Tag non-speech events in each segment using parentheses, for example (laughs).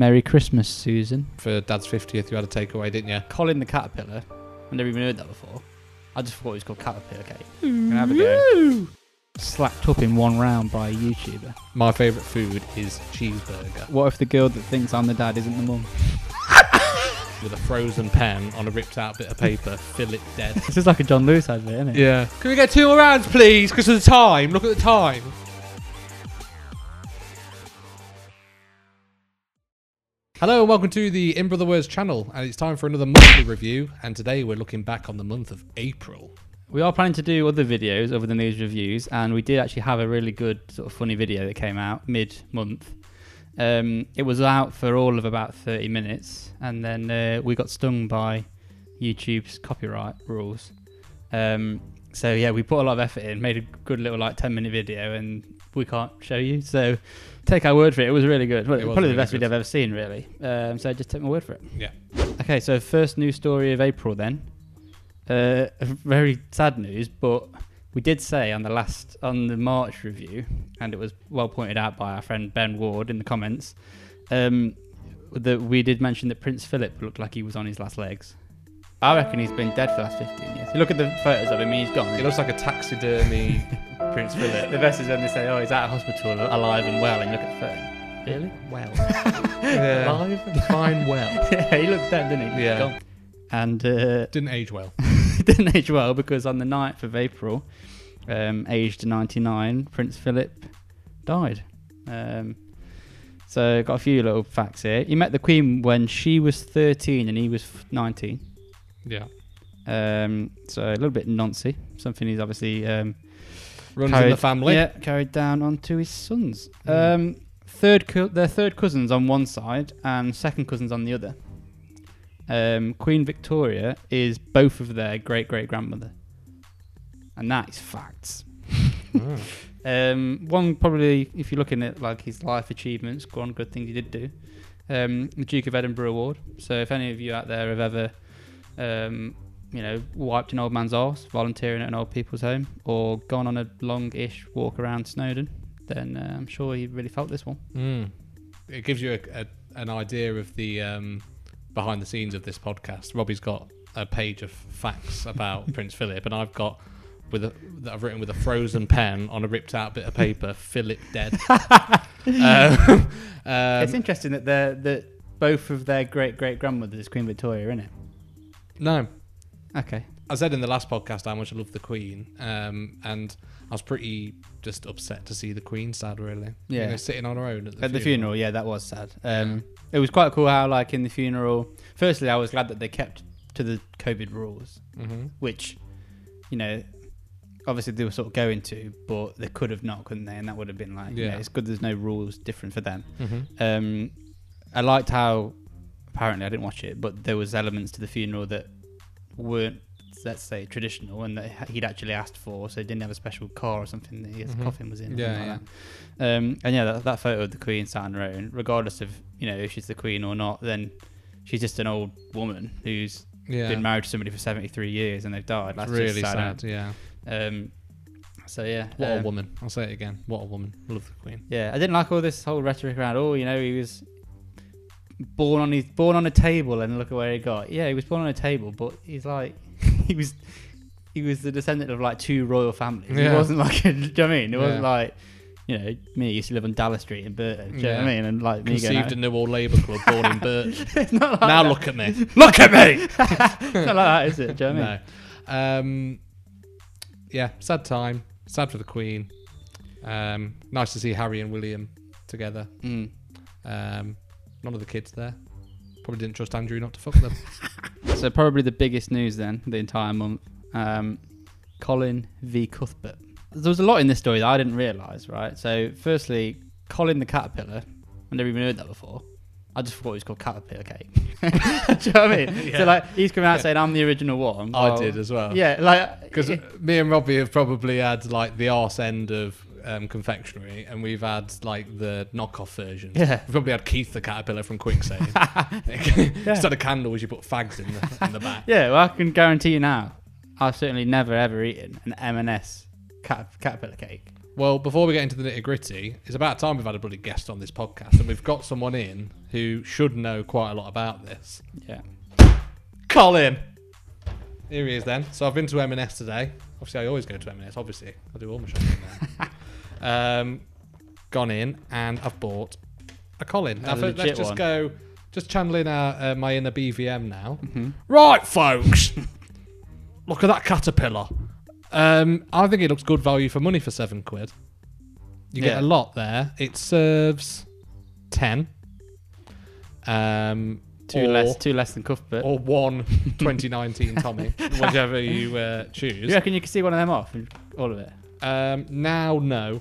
Merry Christmas, Susan. For Dad's 50th, you had a takeaway, didn't you? Colin the Caterpillar. I've never even heard that before. I just thought it was called Caterpillar Cake. Gonna have a go. Slapped up in one round by a YouTuber. My favourite food is cheeseburger What if the girl that thinks I'm the dad isn't the mum? (laughs) with a frozen pen on a ripped out bit of paper. Philip dead. (laughs) This is like a John Lewis advert, isn't it? Yeah. Can we get two more rounds, please? Because of the time. Look at the time. Hello and welcome to the In Brother Words channel, and it's time for another monthly review. And today we're looking back on the month of April. We are planning to do other videos other than these reviews, and we did actually have a really good sort of funny video that came out mid-month. Um, it was out for all of about 30 minutes, and then uh, we got stung by YouTube's copyright rules. Um, so yeah, we put a lot of effort in, made a good little like 10-minute video, and we can't show you. So take our word for it. It was really good. Well, It was probably really the best good. video I've ever seen, really. Um, so just take my word for it. Yeah. Okay, so first news story of April then. Uh, very sad news, but we did say on the last on the March review, and it was well pointed out by our friend Ben Ward in the comments, um, that we did mention that Prince Philip looked like he was on his last legs. I reckon he's been dead for the last 15 years. You look at the photos of him, he's gone. It looks like a taxidermy (laughs) Prince Philip. the best is when they say, "Oh, he's at of hospital, alive and well," and you look at the photo. Really? Well. (laughs) yeah. Alive? Define well. (laughs) yeah, he looks dead, didn't he? Yeah. gone. And uh, Didn't age well. (laughs) didn't age well because on the 9th of April, um, aged 99, Prince Philip died. Um, so got a few little facts here. He met the Queen when she was 13 and he was 19. Yeah. Um, so a little bit noncy. Something he's obviously um, Runs in the family. Yeah, carried down onto his sons. Mm. Um, third, co- they're third cousins on one side and second cousins on the other. Um, Queen Victoria is both of their great great grandmother, and that is facts. Mm. (laughs) Um, one probably, if you're looking at like his life achievements, one good thing he did do, um, the Duke of Edinburgh Award. So if any of you out there have ever, um, you know, wiped an old man's arse volunteering at an old people's home, or gone on a long-ish walk around Snowdon, then uh, I'm sure he really felt this one. Mm. It gives you a, a, an idea of the um, behind the scenes of this podcast. Robbie's got a page of facts about (laughs) Prince Philip, and I've got with a, that I've written with a frozen pen on a ripped out bit of paper. Philip dead. (laughs) um, it's um, interesting that they're that both of their great great grandmothers is Queen Victoria, isn't it? no, Okay. I said in the last podcast how much I love the Queen, um, and I was pretty just upset to see the Queen sad. Really, Yeah. you know, sitting on her own at the, At the funeral, yeah, that was sad. Um, It was quite cool how, like, in the funeral, firstly, I was glad that they kept to the COVID rules, hmm which, you know, obviously they were sort of going to, but they could have not, couldn't they? And that would have been like, yeah, Yeah. it's good there's no rules different for them. hmm Um, I liked how, apparently, I didn't watch it, but there was elements to the funeral that weren't, let's say, traditional and that he'd actually asked for, so he didn't have a special car or something that his Mhm. coffin was in. Yeah, like that. Um, and yeah, that, that photo of the Queen sat on her own, regardless of you know if she's the Queen or not, then she's just an old woman who's Yeah, been married to somebody for seventy three years and they've died. That's really sad. sad. Yeah. Um, so yeah, What a um, woman. I'll say it again. What a woman. Love the Queen. Yeah, I didn't like all this whole rhetoric around. Oh, you know, he was born on his born on a table, and look at where he got. Yeah, he was born on a table, but he's like (laughs) he was he was the descendant of like two royal families. He Yeah. wasn't like a, (laughs) do you know what I mean? It wasn't Yeah. like you know me. Used to live on Dallas Street in Burton. Do you know what I mean? And like me Conceived in New Old Labour Club, born in (laughs) Burton. like now that. look at me. Look at me. it's not like that, is it? Do you know what I mean? no. Um, yeah, sad time. Sad for the Queen. Um, nice to see Harry and William together. Mm. Um, none of the kids there. Probably didn't trust Andrew not to fuck them. (laughs) So probably the biggest news then the entire month. Um, Colin v Cuthbert. There was a lot in this story that I didn't realise, right? So firstly, Colin the caterpillar. I've never even heard that before. I just thought it was called caterpillar cake. (laughs) Do you know what I mean? Yeah. So like he's coming out Yeah. saying I'm the original one. I Well, did as well. Yeah, like (laughs) Because me and Robbie have probably had like the arse end of um, confectionery, and we've had like the knockoff versions. Yeah. We've probably had Keith the caterpillar from Kwik Save. (laughs) (laughs) Instead of candles, you put fags in the, in the back. Yeah, well, I can guarantee you now, I've certainly never ever eaten an M&S cat- caterpillar cake. Well, before we get into the nitty gritty, it's about time we've had a bloody guest on this podcast, and we've got someone in who should know quite a lot about this. Yeah. Colin. Here he is then. So I've been to M&S today. Obviously, I always go to M&S. Obviously, I do all my shopping there. (laughs) um, gone in and I've bought a Colin. Now, let's just one. go, just channeling our, uh, my inner BVM now. Mm-hmm. Right, folks. (laughs) Look at that caterpillar. Um, I think it looks good value for money for seven quid. You get Yeah. a lot there. It serves ten. Um, Two or- less, two less than Cuthbert. or one 2019 Tommy, (laughs) whichever you uh, choose. you reckon you can see one of them off? All of it Um, now, no.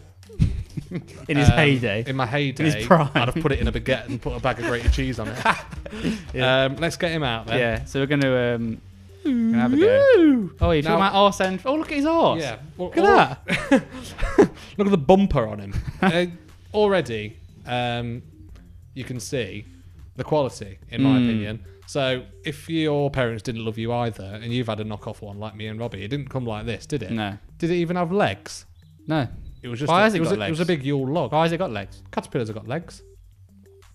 In his Um, heyday. In my heyday, in his prime. I'd have put it in a baguette and put a bag of grated cheese on it. (laughs) Yeah. um, let's get him out then. yeah. So we're gonna um, gonna have a go. Oh, you're talking Now- about arse and oh, look at his arse. Yeah. Well, Look at that. (laughs) (laughs) Look at the bumper on him. uh, already, um, you can see the quality, in my Mm. opinion. So, if your parents didn't love you either, and you've had a knockoff one like me and Robbie, it didn't come like this, did it? No. Did it even have legs? No. It was just. Why a, has it was got a, It was a big Yule log. Why has it got legs? Caterpillars have got legs.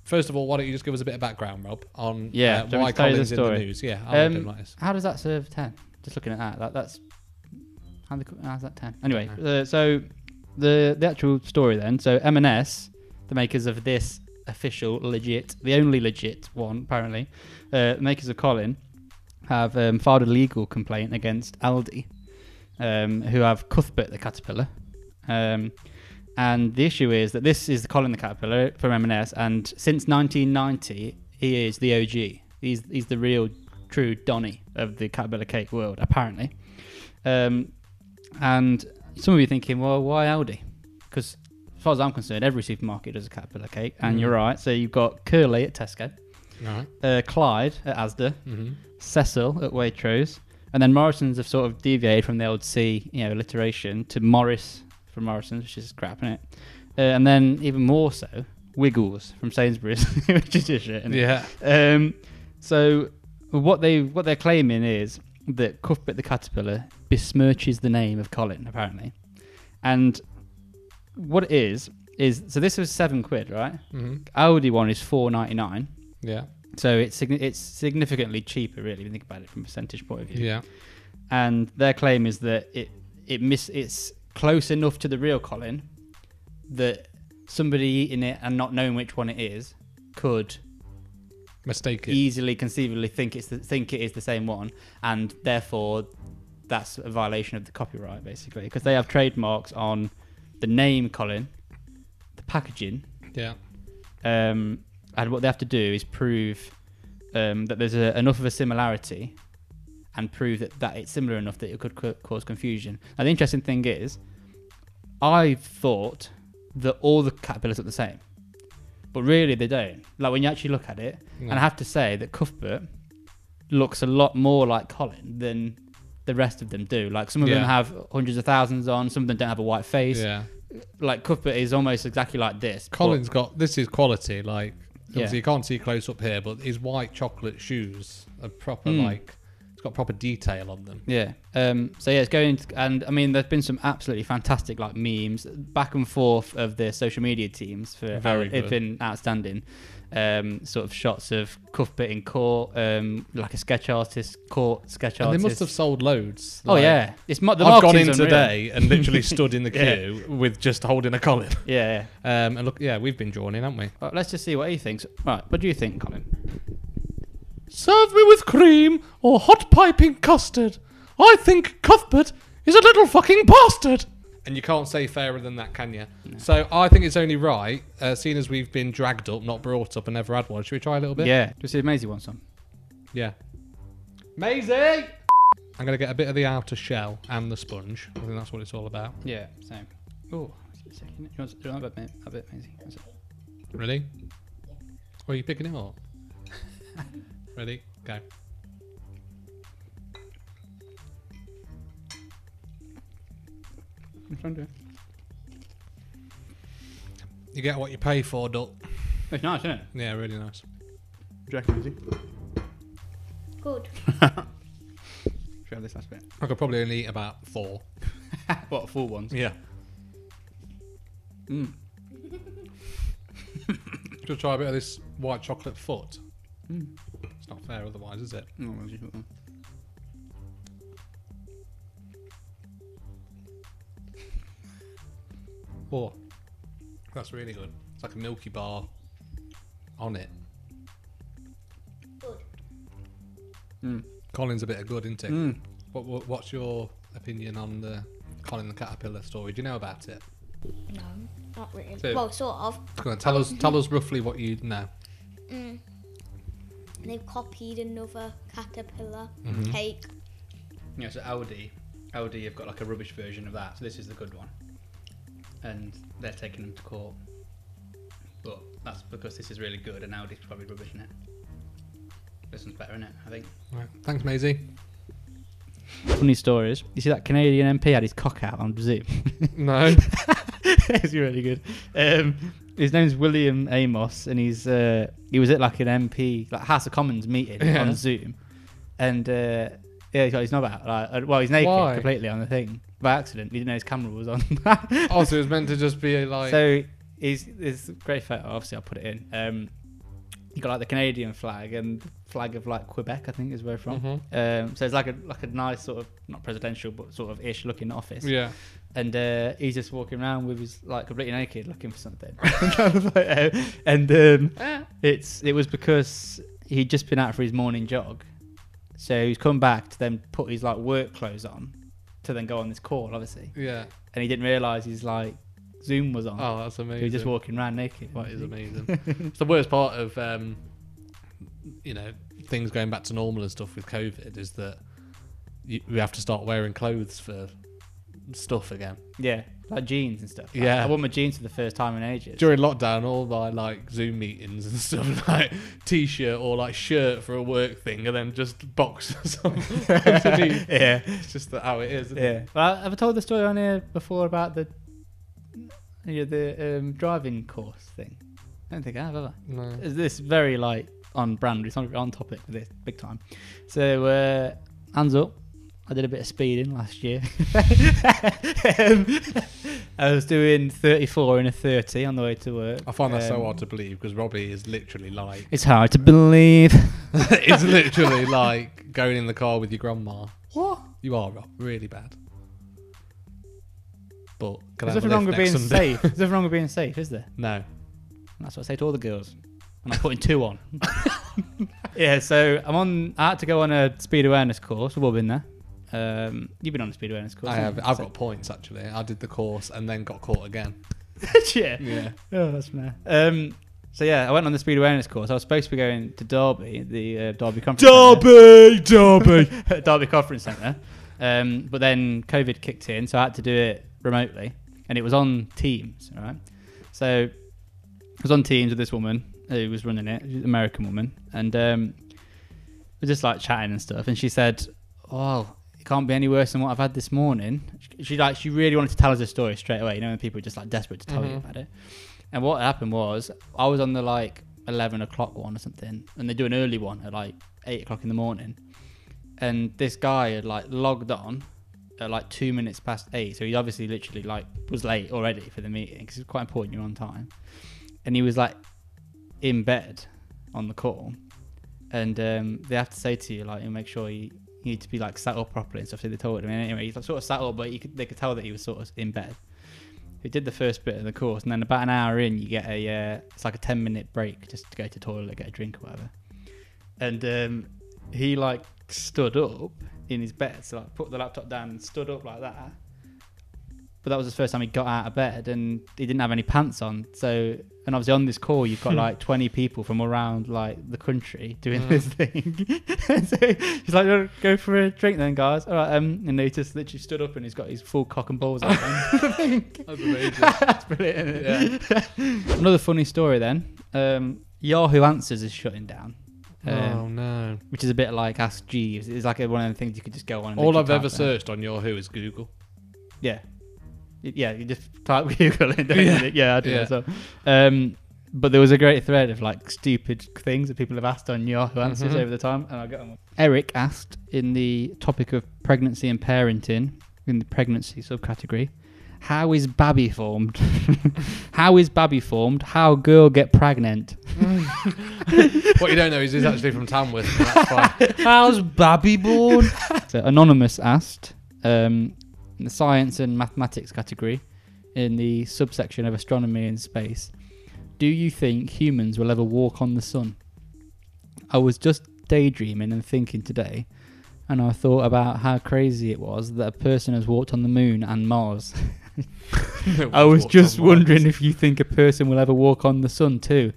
First of all, why don't you just give us a bit of background, Rob, on Yeah, uh, why want me to tell you the Colin's in the news? Yeah, I'll Um, um, like this. How does that serve ten? Just looking at that, that that's how the, how's that ten? Anyway, uh, so the the actual story then. So M&S, the makers of this official legit, the only legit one apparently, uh, makers of Colin, have um, filed a legal complaint against Aldi, um, who have Cuthbert the caterpillar. Um, and the issue is that this is the Colin the caterpillar from M&S, and since 1990, he is the OG. He's he's the real true Donny of the caterpillar cake world, apparently. Um, and some of you thinking, well, why Aldi? Because as far as I'm concerned, every supermarket does a caterpillar cake, and Mhm. you're right. So you've got Curly at Tesco, Right. uh, Clyde at Asda, Mm-hmm. Cecil at Waitrose, and then Morrison's have sort of deviated from the old C, you know, alliteration to Morris from Morrison's, which is crap, is it? Uh, and then even more so, Wiggles from Sainsbury's, (laughs) which is just shit. innit? Yeah. Um, so what they what they're claiming is that Cuthbert the caterpillar besmirches the name of Colin, apparently, and what it is is so this was seven quid, right? Mm-hmm. Aldi one is four ninety nine. Yeah. So it's signi- it's significantly cheaper, really, if you think about it from a percentage point of view. Yeah. And their claim is that it it miss it's close enough to the real Colin that somebody eating it and not knowing which one it is could Mistake it. easily conceivably think it's the, think it is the same one, and therefore that's a violation of the copyright, basically, because they have trademarks on the name Colin, the packaging, Yeah. um, and what they have to do is prove um, that there's a, enough of a similarity and prove that, that it's similar enough that it could ca- cause confusion. Now, the interesting thing is, I thought that all the caterpillars look the same, but really they don't. Like when you actually look at it, No. and I have to say that Cuthbert looks a lot more like Colin than the rest of them do. Like some of them have hundreds of thousands on, some of them don't have a white face. yeah. Like Cuthbert is almost exactly like this. but- Colin's got this is quality. Like Yeah. obviously you can't see close up here, but his white chocolate shoes are proper. Mm. Like got proper detail on them. Yeah. Um, so yeah, it's going, to, and I mean, there's been some absolutely fantastic like memes back and forth of the social media teams for Very it's good. been outstanding. Um, sort of shots of Cuthbert in court, um, like a sketch artist, court sketch And they must have sold loads. oh Like, yeah, it's mo- the I've gone in unreal. today and literally (laughs) stood in the Yeah. queue with just holding a Colin. Yeah. yeah. Um, and look, yeah, we've been drawn in, haven't we? Well, let's just see what he thinks. Right, what do you think, Colin? Serve me with cream or hot piping custard. I think Cuthbert is a little fucking bastard. And you can't say fairer than that, can you? So I think it's only right, uh, seeing as we've been dragged up, not brought up, and never had one. Should we try a little bit? Yeah, just see if Maisie wants some. Yeah. Maisie! I'm going to get a bit of the outer shell and the sponge. I think that's what it's all about. Yeah, same. Oh, a second. Do you want, do you want a bit, a bit, Maisie? That's it. Ready? Or are you picking it up? (laughs) Ready? Go. I'm trying to. You get what you pay for, Duck. It's nice, isn't it? Yeah, really nice. Jack easy. Good. (laughs) Should we have this last bit? I could probably only eat about four. (laughs) what full ones? Yeah. Mm. (laughs) Just try a bit of this white chocolate foot. Mm. It's not fair otherwise, is it? Oh, well, just- Oh, that's really good. It's like a Milky Bar on it. Good. Mm. Colin's a bit of good, isn't it? Mm. What, what, what's your opinion on the Colin the Caterpillar story? Do you know about it? No, not really. So- well, sort of. Go on, tell us, tell us roughly what you know. Mm. They've copied another caterpillar Mhm. cake. Yeah, so Aldi, Aldi have got like a rubbish version of that. So this is the good one, and they're taking them to court. But that's because this is really good, and Aldi's probably rubbish in it. This one's better, isn't it? I think. Right. Thanks, Maisie. Funny stories. You see that Canadian MP had his cock out on Zoom. No. (laughs) it's really good. Um, his name's William Amos, and he's uh, he was at like an MP, like House of Commons meeting Yeah. on Zoom, and uh, yeah, he's got his knob out. Like, uh, well, he's naked Why? completely on the thing by accident. He didn't know his camera was on. (laughs) also, it was meant to just be like. so he's a great photo. Obviously, I'll put it in. Um, you got like the Canadian flag and flag of like Quebec, I think is where from. Mhm. Um, so it's like a like a nice sort of not presidential but sort of ish looking office Yeah. And uh, he's just walking around with his like completely naked, looking for something. (laughs) (laughs) and um, it's it was because he'd just been out for his morning jog, so he's come back to then put his like work clothes on to then go on this call, obviously, Yeah. and he didn't realise his like Zoom was on. Oh, that's amazing. he was just walking around naked. That is amazing. (laughs) it's the worst part of, um, you know, things going back to normal and stuff with COVID is that you, we have to start wearing clothes for stuff again. Yeah, like jeans and stuff. Like, Yeah. I wore my jeans for the first time in ages. During lockdown, all my like Zoom meetings and (laughs) stuff, like t-shirt or like shirt for a work thing, and then just boxers on underneath. yeah. It's just that how it is. isn't it? Yeah. Well, have I told the story on here before about the yeah, the um, driving course thing? I don't think I have, have I? No. Is this very like on brand? It's on, on topic for this big time. So uh, hands up. I did a bit of speeding last year. um, (laughs) (laughs) I was doing 34 and a 30 on the way to work. I find that so Um, hard to believe because Robbie is literally like, It's hard to believe. (laughs) it's literally like going in the car with your grandma. What? You are Rob, really bad. But can I There's nothing wrong with being Sunday? safe. There's nothing wrong with being safe, is there? No. That's what I say to all the girls. And I'm not putting two on. yeah, so I'm on. I had to go on a speed awareness course. We've all been there. Um, you've been on a speed awareness course. I have. I've got points actually. I did the course and then got caught again. Yeah. (laughs) Yeah. Oh, that's mad. Um, so yeah, I went on the speed awareness course. I was supposed to be going to Derby, the uh, Derby conference. Derby, Derby. (laughs) Derby Conference Centre. Um, but then COVID kicked in, so I had to do it remotely, and it was on Teams. Right. So I was on Teams with this woman who was running it, an American woman, and um, we're just like chatting and stuff. And she said, "Oh, it can't be any worse than what I've had this morning." She, she like she really wanted to tell us a story straight away. You know, when people are just like desperate to tell you Mhm. about it. And what happened was, I was on the like eleven o'clock one or something, and they do an early one at like eight o'clock in the morning. And this guy had like logged on at like two minutes past eight, so he obviously literally like was late already for the meeting because it's quite important you're on time. And he was like in bed on the call, and um, they have to say to you like, you make sure you, you need to be like sat up properly and stuff. So they told him. And anyway, like, sort of sat up, but could, they could tell that he was sort of in bed. He did the first bit of the course, and then about an hour in, you get a uh, it's like a ten minute break just to go to toilet, get a drink or whatever. And um, he like stood up in his bed, so like put the laptop down and stood up like that. But that was the first time he got out of bed, and he didn't have any pants on. So, and obviously on this call, you've got (laughs) like twenty people from around like the country doing Mm. this thing. (laughs) so he's like, "Oh, "Go for a drink, then, guys." All right, um, and he just literally stood up, and he's got his full cock and balls out. (laughs) That's amazing. That's brilliant. isn't? Another funny story then. Um, Yahoo Answers is shutting down. Um, oh no! which is a bit like Ask Jeeves. It's like one of the things you could just go on. And All I've ever there. searched on Yahoo is Google. Yeah, yeah. You just type (laughs) Google in. don't Yeah. you? yeah, I do Yeah. that. So, um, but there was a great thread of like stupid things that people have asked on Yahoo Answers Mhm. over the time, and I got them. Eric asked in the topic of pregnancy and parenting in the pregnancy subcategory, How is babby formed? (laughs) How is babby formed? How girl get pregnant? (laughs) what you don't know is he's actually from Tamworth. That's fine. How's Babby born? So Anonymous asked, um, in the science and mathematics category, in the subsection of astronomy and space, do you think humans will ever walk on the sun? I was just daydreaming and thinking today, and I thought about how crazy it was that a person has walked on the moon and Mars. (laughs) I was just wondering if you think a person will ever walk on the sun too.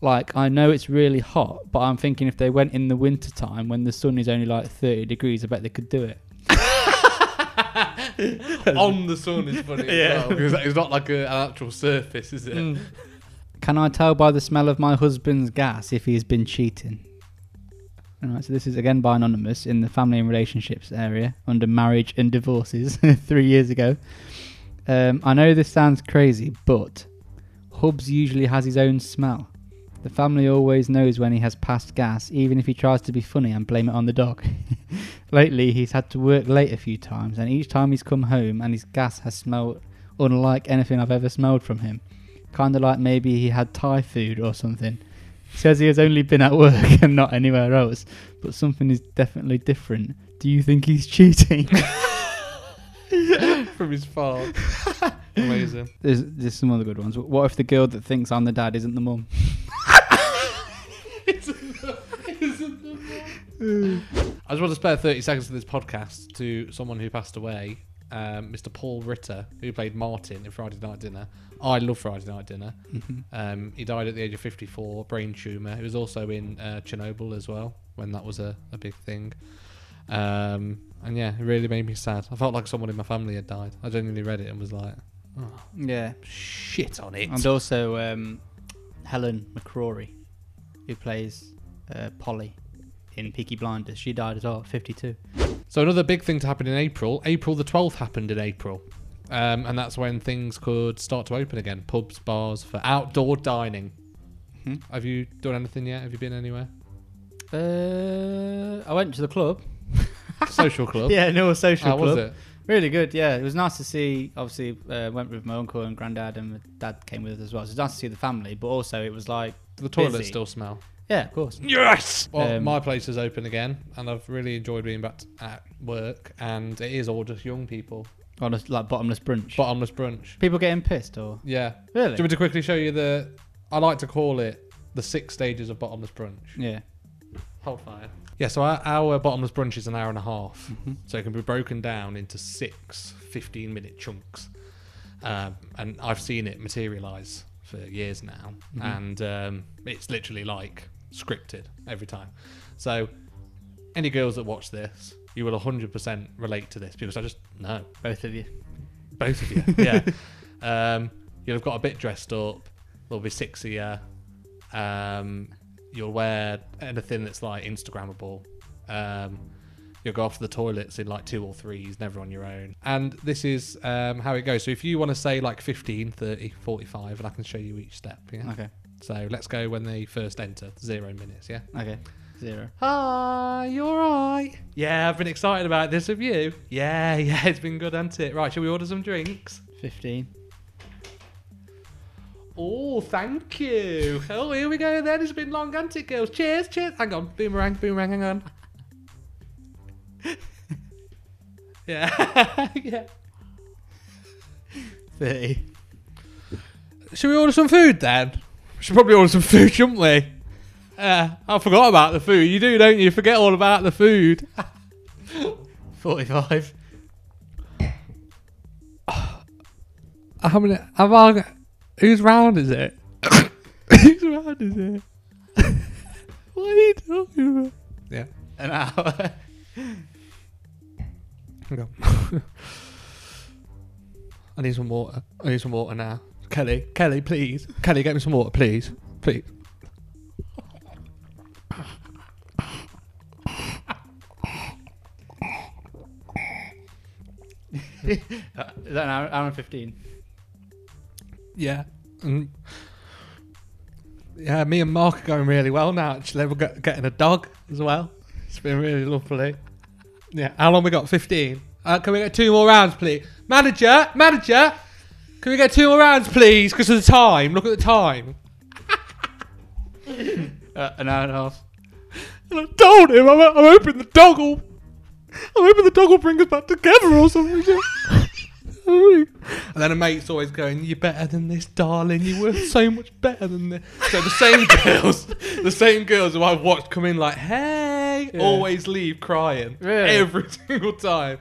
Like, I know it's really hot, but I'm thinking if they went in the winter time when the sun is only like 30 degrees, I bet they could do it. (laughs) on the sun is funny Yeah. as well because it's not like a, an actual surface, is it? Mm. Can I tell by the smell of my husband's gas if he's been cheating? Alright, so this is again by Anonymous in the family and relationships area under marriage and divorces (laughs) three years ago. Um, I know this sounds crazy, but Hubs usually has his own smell. The family always knows when he has passed gas, even if he tries to be funny and blame it on the dog. (laughs) Lately, he's had to work late a few times, and each time he's come home and his gas has smelled unlike anything I've ever smelled from him. Kind of like maybe he had Thai food or something. He says he has only been at work (laughs) and not anywhere else, but something is definitely different. Do you think he's cheating? (laughs) (laughs) From his farm. Amazing. there's, there's some other good ones. What if the girl that thinks I'm the dad isn't the mum? It's not. isn't the mum? I just want to spare 30 seconds of this podcast to someone who passed away, um, Mr. Paul Ritter, who played Martin in Friday Night Dinner. I love Friday Night Dinner. Um, he died at the age of 54, brain tumour. He was also in uh, Chernobyl as well, when that was a, a big thing. Um, and yeah, it really made me sad. I felt like someone in my family had died. I genuinely read it and was like, oh, Yeah. shit on it. And also um, Helen McCrory, who plays uh, Polly in Peaky Blinders. She died as well, at 52. So another big thing to happen in April. April the 12th happened in April. Um, and that's when things could start to open again. Pubs, bars, for outdoor dining. Mhm. Have you done anything yet? Have you been anywhere? Uh, I went to the club. (laughs) Social club? Yeah, no, social How club. was it? Really good, yeah. It was nice to see. Obviously, uh, went with my uncle and granddad, and my dad came with us as well. So nice to see the family, but also it was like, the toilets Busy. still smell? Yeah, of course. Yes! Well, Um, my place is open again, and I've really enjoyed being back at work, and it is all just young people. Honest, like bottomless brunch. Bottomless brunch. People getting pissed, or Yeah. really? Do you want me to quickly show you the. I like to call it the six stages of bottomless brunch. yeah. Hold fire. Yeah, so our, our bottomless brunch is an hour and a half. Mhm. So it can be broken down into six 15 minute chunks. Um, and I've seen it materialize for years now. Mhm. And um, it's literally like scripted every time. So any girls that watch this, you will 100% relate to this because I just know. Both of you. Both of you. (laughs) yeah. Um, you'll have got a bit dressed up. There'll be you. Um, you'll wear anything that's like Instagrammable. Um, you'll go off to the toilets in like two or threes, never on your own. And this is um, how it goes. So if you want to say like 15, 30, 45, and I can show you each step. Yeah. Okay. So let's go when they first enter, zero minutes. Yeah. Okay. Zero. Hi, you alright? Yeah, I've been excited about this. Have you? Yeah, (laughs) yeah, it's been good, hasn't it? Right, shall we order some drinks? Fifteen. Oh, thank you. Oh, here we go then. It's been long, hasn't it, girls? Cheers, cheers. Hang on, boomerang, boomerang, hang on. (laughs) yeah, (laughs) yeah. Thirty. Should we order some food then? We should probably order some food, shouldn't we? Uh, I forgot about the food. You do, don't you? You forget all about the food. (laughs) Forty-five. How many? Have I? got- Whose round is it? (coughs) Whose round is it? (laughs) what are you talking about? Yeah. An hour. (laughs) Hang on. I need some water. I need some water now. Kelly, Kelly, please. Kelly, get me some water, please. Please. Is that an hour, hour and fifteen? Yeah. And yeah, me and Mark are going really well now. Actually, we're get- getting a dog as well. It's been really lovely. Yeah. How long we got? Fifteen. Uh, can we get two more rounds, please? Manager, manager, Can we get two more rounds, please? Because of the time. Look at the time. (laughs) Uh, an hour and a half. And I told him, I'm, I'm hoping the dog will. I'm hoping the dog will bring us back together or something. and then a mate's always going, "You're better than this, darling. You're worth so much better than this." So the same (laughs) girls, the same girls who I've watched come in like, "Hey," Yeah. always leave crying Really? every (laughs) single time.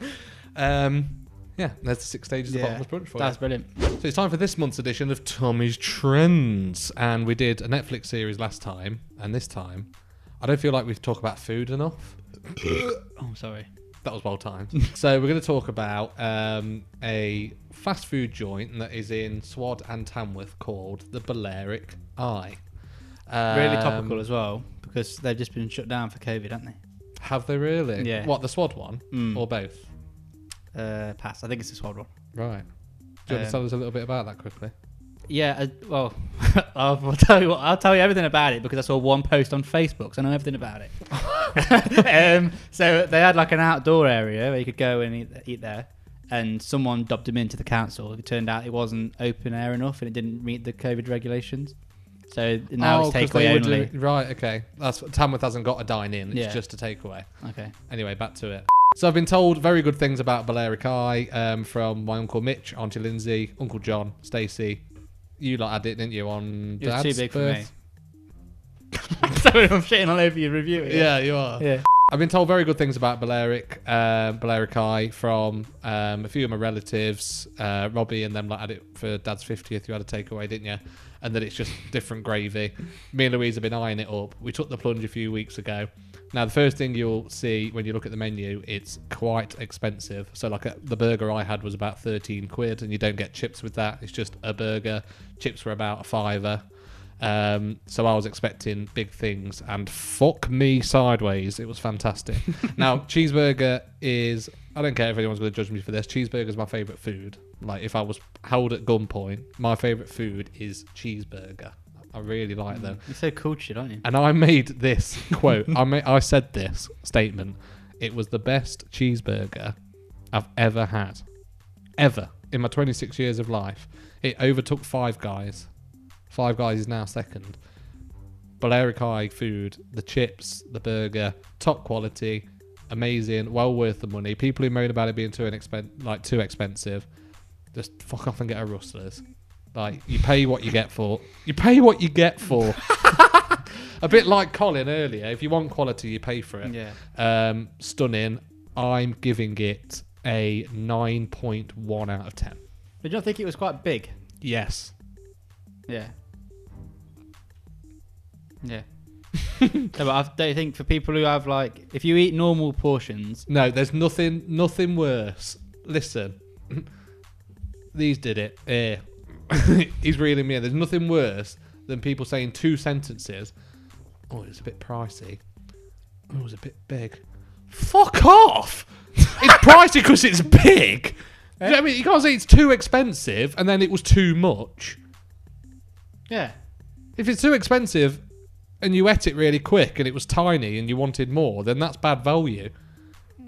Um, yeah, there's the six stages Yeah, of bottomless brunch for you. That's brilliant. So it's time for this month's edition of Tommy's Trends. And we did a Netflix series last time, and this time, I don't feel like we've talked about food enough. (coughs) Oh, sorry. That was well timed. (laughs) so we're going to talk about um, a fast food joint that is in Swad and Tamworth called the Balearic Eye. Really Um, topical as well because they've just been shut down for COVID, haven't they? Have they really? Yeah. What, the Swad one? Mm. Or both? Uh, pass. I think it's Swad one. Right. Do you want to Um, tell us a little bit about that quickly? Yeah, uh, well, (laughs) I'll, tell you what. I'll tell you everything about it because I saw one post on Facebook, so I know everything about it. (laughs) (laughs) um, so they had like an outdoor area where you could go and eat, eat there, and someone dubbed him into the council. It turned out it wasn't open air enough and it didn't meet the COVID regulations. So now Oh, it's 'cause they takeaway only. right, okay. That's Tamworth hasn't got a dine in, it's Yeah. just a takeaway. Okay. Anyway, back to it. So I've been told very good things about Balearic Eye um, from my uncle Mitch, Auntie Lindsay, Uncle John, Stacey. You lot had it, didn't you, on It was too Dad's big for birth? (laughs) Sorry, I'm shitting all over your review. here. Yeah, you are. Yeah. I've been told very good things about Balearic, um, Balearic Eye from um, a few of my relatives. Uh, Robbie and them like, had it for Dad's 50th. You had a takeaway, didn't you? And that it's just different gravy. Me and Louise have been eyeing it up. We took the plunge a few weeks ago. Now, the first thing you'll see when you look at the menu, it's quite expensive. So, like a, the burger I had was about 13 quid, and you don't get chips with that. It's just a burger. Chips were about a fiver. Um, so I was expecting big things, and fuck me sideways, it was fantastic. (laughs) now cheeseburger is I don't care if anyone's going to judge me for this. Cheeseburger is my favorite food. Like if I was held at gunpoint, my favorite food is cheeseburger. I really like them. Mm. You're so cool, shit, aren't you? And I made this quote. I ma- I said this statement. It was the best cheeseburger I've ever had, ever in my 26 years of life. It overtook Five Guys. Five Guys is now second. Balearic Eye food, the chips, the burger, top quality, amazing, well worth the money. People who moan about it being too inexpen- like too expensive, just fuck off and get a Rustlers. Like you pay what you get for. You pay what you get for. (laughs) a bit like Colin earlier. If you want quality, you pay for it. Yeah. Um, stunning. I'm giving it a 9.1 out of 10. Did you not think it was quite big? Yes. Yeah. Yeah. no, but I don't think for people who have like, if you eat normal portions, No, there's nothing nothing worse. Listen. (clears throat) These did it. Yeah. (laughs) He's reeling me in. There's nothing worse than people saying two sentences. Oh, it's a bit pricey. Oh, it was a bit big. Fuck off! it's (laughs) pricey because it's big. You know what I mean? You can't say it's too expensive and then it was too much. yeah, If it's too expensive and you ate it really quick and it was tiny and you wanted more, then that's bad value.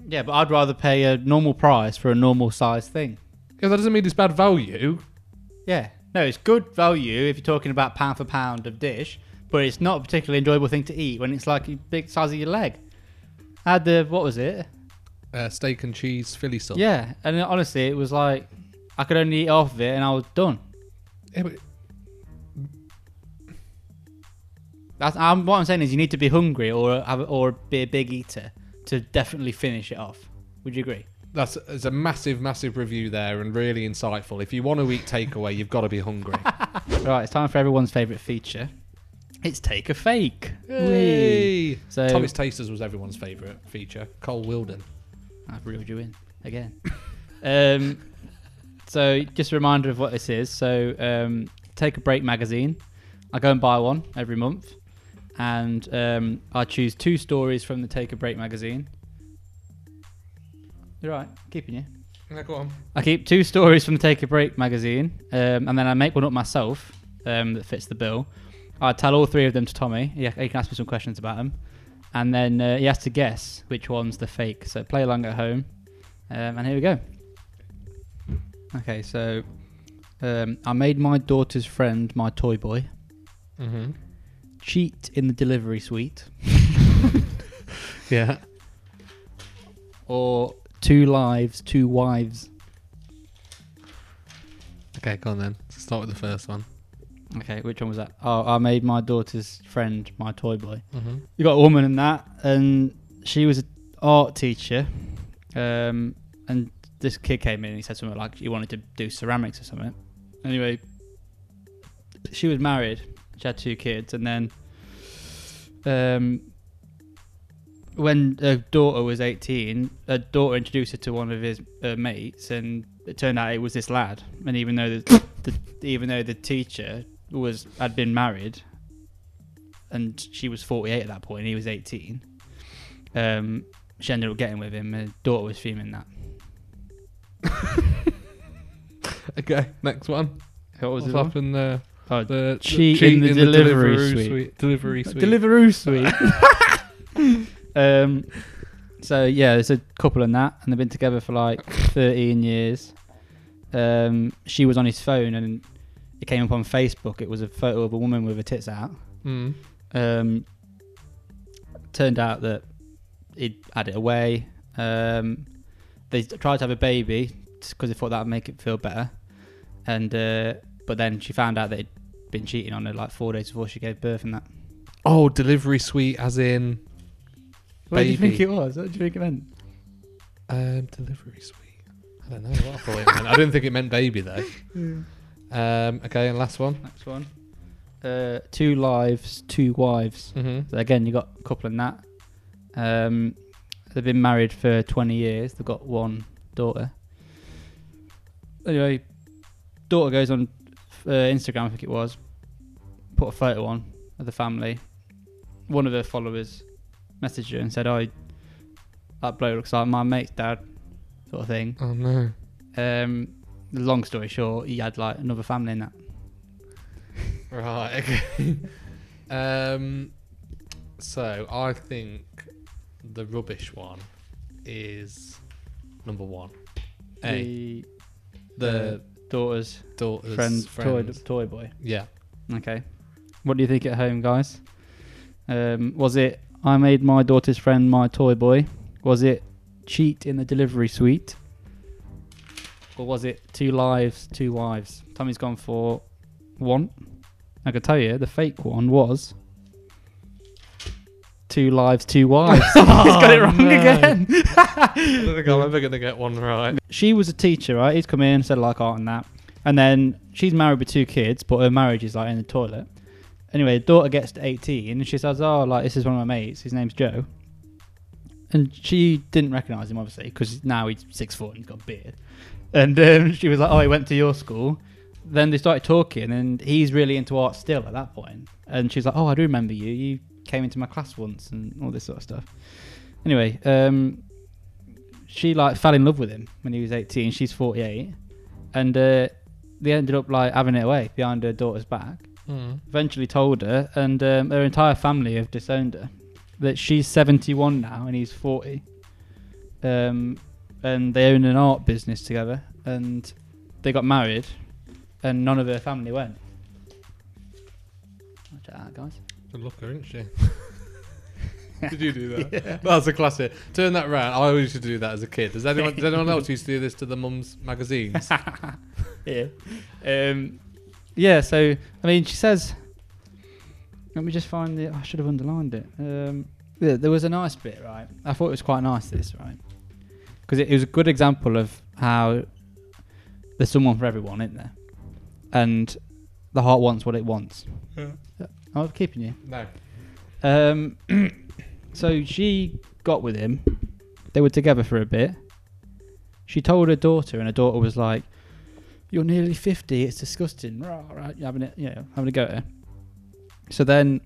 yeah, but I'd rather pay a normal price for a normal size thing. Yeah, that doesn't mean it's bad value. Yeah, no, it's good value if you're talking about pound for pound of dish, but it's not a particularly enjoyable thing to eat when it's like a big size of your leg. I had the what was it? Uh, steak and cheese Philly sub. Yeah, and honestly, it was like I could only eat half of it and I was done. Yeah, but That's, um, what I'm saying is you need to be hungry or have, or be a big eater to definitely finish it off. Would you agree? That's it's a massive, massive review there and really insightful. If you want to eat takeaway, you've got to be hungry. (laughs) Right, it's time for everyone's favourite feature. It's take a fake. Yay! So Tommy's Tasters was everyone's favourite feature. Cole Wilden. I've reeled you in again. (laughs) um, so just a reminder of what this is. So um, take a break magazine. I go and buy one every month, and um, I choose two stories from the Take a Break magazine. You're right, keeping you. Yeah, go on. I keep two stories from the Take a Break magazine, um, and then I make one up myself um, that fits the bill. I tell all three of them to Tommy. Yeah, he can ask me some questions about them, and then uh, he has to guess which one's the fake. So play along at home, um, and here we go. Okay, so Um, I made my daughter's friend my toy boy. Mm-hmm. Cheat in the delivery suite. (laughs) (laughs) Yeah. Or two lives, two wives. Okay, go on then. Let's start with the first one. Okay, which one was that? Oh, I made my daughter's friend my toy boy. Mm-hmm. You got a woman in that, and she was an art teacher. Um, and this kid came in and he said something like he wanted to do ceramics or something. Anyway, she was married. She had two kids, and then um, when her daughter was 18, her daughter introduced her to one of his uh, mates, and it turned out it was this lad. And even though the, (coughs) the even though the teacher was had been married, and she was 48 at that point, and he was 18, um, she ended up getting with him. Her daughter was fuming that. (laughs) Okay, next one. What was What's it? on? happened there? Oh, The Cheat in the delivery suite. Delivery suite. Deliveroo (laughs) suite. Um, so yeah, there's a couple in that, and they've been together for like 13 years. Um, she was on his phone, and it came up on Facebook. It was a photo of a woman with her tits out. Mm. Um, turned out that he'd had it away. Um, they tried to have a baby because they thought that would make it feel better, and uh, but then she found out that he'd been cheating on her like four days before she gave birth, and that. Oh, delivery suite, as in What do you think it was? What do you think it meant? um, delivery suite. I don't know what I thought it meant. I didn't think it meant baby though. (laughs) Um, okay, and last one. Next one. Uh, two lives, two wives. Mm-hmm. So again, you got a couple in that. Um, they've been married for 20 years. They've got one daughter. Anyway, daughter goes on uh, Instagram, I think it was, put a photo on of the family. One of her followers messaged her and said, "Oh, that bloke looks like my mate's dad," sort of thing. Oh no. Um, long story short, he had like another family in that. (laughs) Right. Okay. (laughs) um. So I think the rubbish one is number one. A The, the uh, daughter's daughter's friend, toy, toy boy. Yeah. Okay. What do you think at home, guys? Um, was it I made my daughter's friend my toy boy? Was it cheat in the delivery suite? Or was it two lives, two wives? Tommy's gone for one. I can tell you, the fake one was two lives, two wives. (laughs) (laughs) He's got it oh, wrong no. again. (laughs) I don't think I'm ever gonna get one right. she was a teacher, right? He's come in, said like art and that. And then she's married with two kids, but her marriage is like in the toilet. Anyway, the daughter gets to 18 and she says, Oh, like, this is one of my mates. His name's Joe. And she didn't recognise him, obviously, because now he's six foot and he's got a beard. And um, (laughs) she was like, Oh, he went to your school. Then they started talking, and he's really into art still at that point. And she's like, Oh, I do remember you. You came into my class once, and all this sort of stuff. Anyway, um, she like fell in love with him when he was 18 she's 48 and uh, they ended up like having it away behind her daughter's back Mm. eventually told her and um, her entire family have disowned her that she's 71 now and he's 40 um, and they own an art business together and they got married and none of her family went watch that out guys Good looker, isn't she? (laughs) Did you do that? That's a classic. Turn that round. I always used to do that as a kid. Does anyone? Does anyone else used to do this to the mum's magazines? (laughs) yeah. Um, yeah, so, I mean, she says, let me just find it. I should have underlined it. Um, yeah, there was a nice bit, right? I thought it was quite nice, this, right? Because it, it was a good example of how there's someone for everyone, isn't there? And the heart wants what it wants. I was keeping you. no. Um, (clears throat) so she got with him. They were together for a bit. She told her daughter, and her daughter was like, "You're nearly fifty. It's disgusting. Rah, rah, you're having it, know, having a go at her." So then,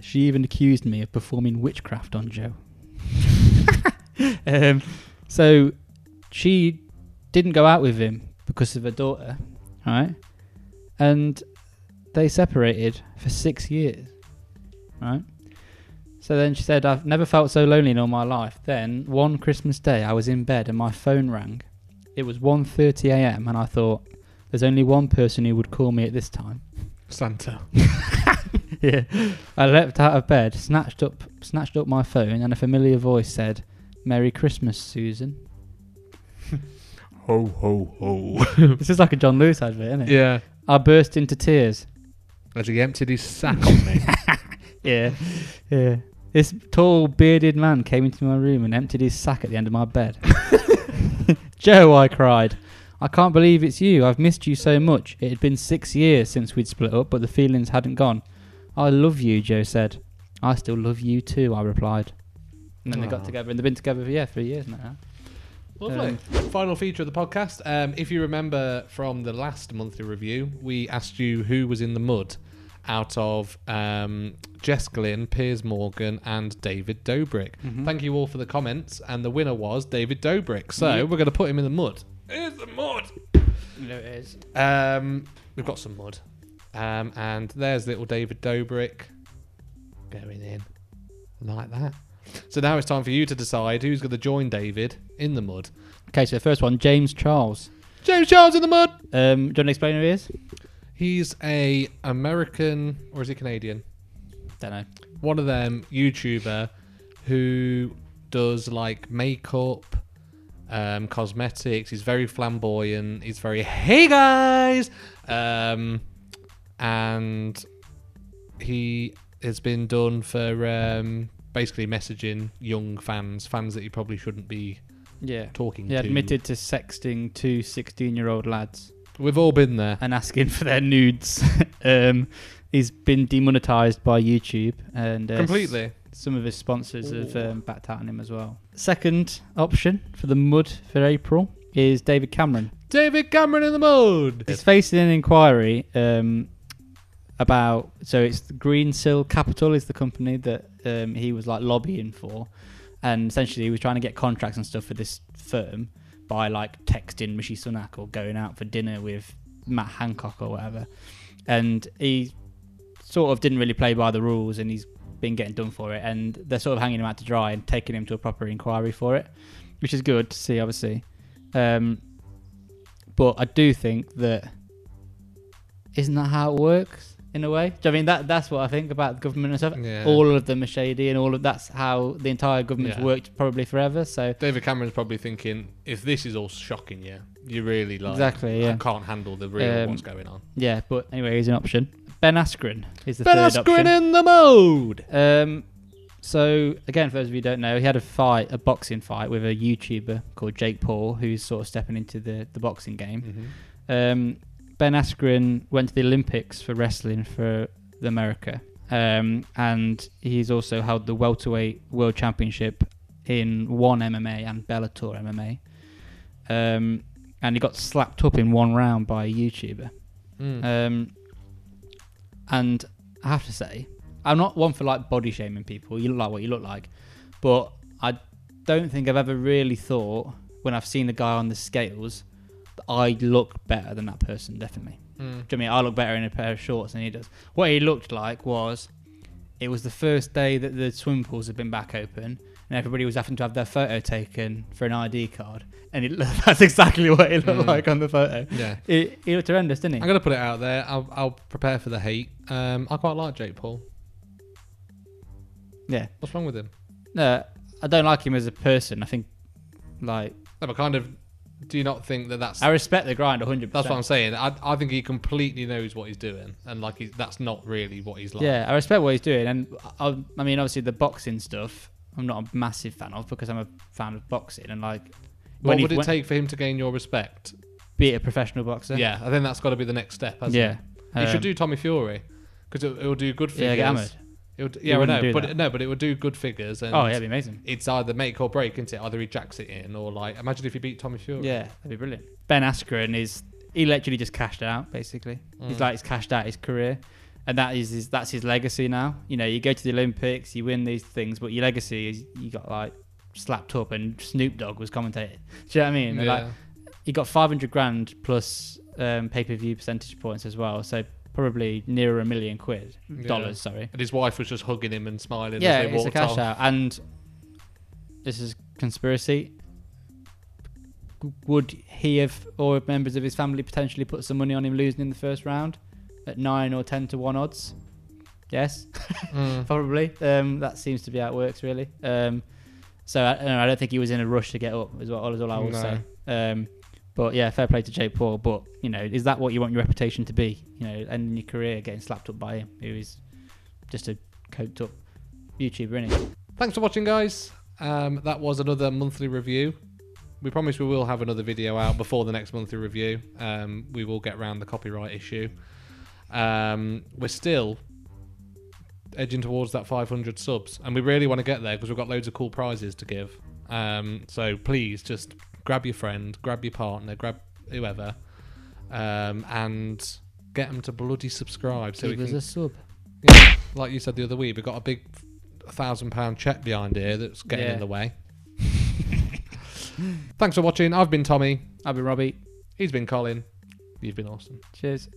she even accused me of performing witchcraft on Joe. (laughs) um, so she didn't go out with him because of her daughter, right? And they separated for six years, right? So then she said, I've never felt so lonely in all my life. Then, one Christmas day, I was in bed and my phone rang. It was 1.30am and I thought, There's only one person who would call me at this time. Santa. (laughs) yeah. I leapt out of bed, snatched up snatched up my phone, and a familiar voice said, "Merry Christmas, Susan." (laughs) Ho ho ho. (laughs) this is like a John Lewis advert, isn't it? yeah. I burst into tears. As he emptied his sack on me. Yeah, yeah. This tall, bearded man came into my room and emptied his sack at the end of my bed. (laughs) Joe, I cried. I can't believe it's you. I've missed you so much. It had been six years since we'd split up, but the feelings hadn't gone. I love you, Joe said. I still love you too, I replied. And then they got Aw. together and they've been together for, yeah, for years now. Lovely. Um, Final feature of the podcast. Um, if you remember from the last monthly review, we asked you who was in the mud out of um, Jess Glynne, Piers Morgan, and David Dobrik. Mhm. Thank you all for the comments, and the winner was David Dobrik. So Yep. we're going to put him in the mud. Here's the mud. There it is. Um, we've got some mud, um, and there's little David Dobrik going in like that. So now it's time for you to decide who's going to join David in the mud. Okay, so the first one, James Charles. James Charles in the mud. Um, do you want to explain who he is? He's a American or is he Canadian? Don't know. One of them YouTuber who does like makeup, um, cosmetics. He's very flamboyant. He's very hey guys, um, and he has been done for um, basically messaging young fans, fans that he probably shouldn't be Yeah. talking to. He to. admitted to sexting two 16 year old lads We've all been there. and asking for their nudes. (laughs) um, he's been demonetized by YouTube and uh, Completely. s- some of his sponsors have um, backed out on him as well. Second option for the mud for April is David Cameron. David Cameron in the mud. He's facing an inquiry um, about so it's the Greensill Capital is the company that um, he was like lobbying for, and essentially he was trying to get contracts and stuff for this firm by like texting Rishi Sunak or going out for dinner with Matt Hancock or whatever, and he sort of didn't really play by the rules and he's been getting done for it, and they're sort of hanging him out to dry and taking him to a proper inquiry for it, which is good to see, obviously. Um, but I do think that isn't that how it works in a way? Do you know I mean that that's what I think about government and stuff. Yeah. All of them are shady, and all of that's how the entire government's Yeah. worked probably forever. So David Cameron's probably thinking, if this is all shocking yeah, you really like Exactly, yeah. I can't handle the real Um, what's going on. yeah, but anyway, he's an option. Ben Askren is the Ben third Askren option. in the mode. Um, so again, for those of you who don't know, he had a fight, a boxing fight with a YouTuber called Jake Paul, who's sort of stepping into the the boxing game. Um, ben Askren went to the Olympics for wrestling for America, um, and he's also held the welterweight world championship in one MMA and Bellator MMA. Um, and he got slapped up in one round by a YouTuber. Mm. Um, and I have to say, I'm not one for like body shaming people. You look like what you look like, but I don't think I've ever really thought when I've seen a guy on the scales I look better than that person. Definitely. Mm. Do you know I mean I look better in a pair of shorts than he does? What he looked like was, it was the first day that the swim pools had been back open, and everybody was having to have their photo taken for an ID card, and it, (laughs) that's exactly what he looked Mm. like on the photo. Yeah. It, he looked horrendous, didn't he? I'm gonna put it out there. I'll, I'll prepare for the hate. Um, I quite like Jake Paul. Yeah. What's wrong with him? No, I don't like him as a person. I think, like, No, but kind of. Do you not think that that's I respect the grind 100%. that's what I'm saying? I, I think he completely knows what he's doing, and like he's, that's not really what he's like. Yeah, I respect what he's doing. And I, I mean, obviously, the boxing stuff, I'm not a massive fan of because I'm a fan of boxing. And, like, What would it take for him to gain your respect? be a professional boxer. Yeah, I think that's got to be the next step. Hasn't Yeah. it? you should Um, do Tommy Fury because it, it'll do good figures. Yeah, get hammered. It'll, d- He yeah, I know, but it, no, but it would do good figures. And Oh, yeah, it'd be amazing. it's either make or break, isn't it? Either he jacks it in, or like imagine if he beat Tommy Fury. Yeah, that'd be brilliant. Ben Askren is, he literally just cashed out, basically. He's Mm. like, he's cashed out his career. And that is his, that's his legacy now. You know, you go to the Olympics, you win these things, but your legacy is you got like slapped up and Snoop Dogg was commentating. Do you know what I mean? yeah. Like, he got 500 grand plus um, pay per view percentage points as well. So probably nearer a million quid, dollars, sorry. and his wife was just hugging him and smiling. Yeah, as they it's a walked cash off. out. And this is conspiracy. would he have or members of his family potentially put some money on him losing in the first round at nine or ten to one odds? Yes, (laughs) (laughs) Mm. probably. Um, that seems to be how it works, really. Um, so I, I don't think he was in a rush to get up. As well, is what is all I will No. say. Um, but yeah, fair play to Jake Paul. But you know, is that what you want your reputation to be? You know, ending your career getting slapped up by him, who is just a coked up YouTuber, is Thanks for watching, guys. Um, that was another monthly review. We promise we will have another video out before the next monthly review. Um, we will get around the copyright issue. Um, we're still edging towards that 500 subs, and we really want to get there because we've got loads of cool prizes to give. Um, so please just grab your friend, grab your partner, grab whoever, um, and get them to bloody subscribe so we Give us can a sub. yeah, like you said the other week, we've got a big thousand pound check behind here that's getting Yeah. in the way. (laughs) Thanks for watching. I've been Tommy. I've been Robbie. He's been Colin. You've been awesome. Cheers.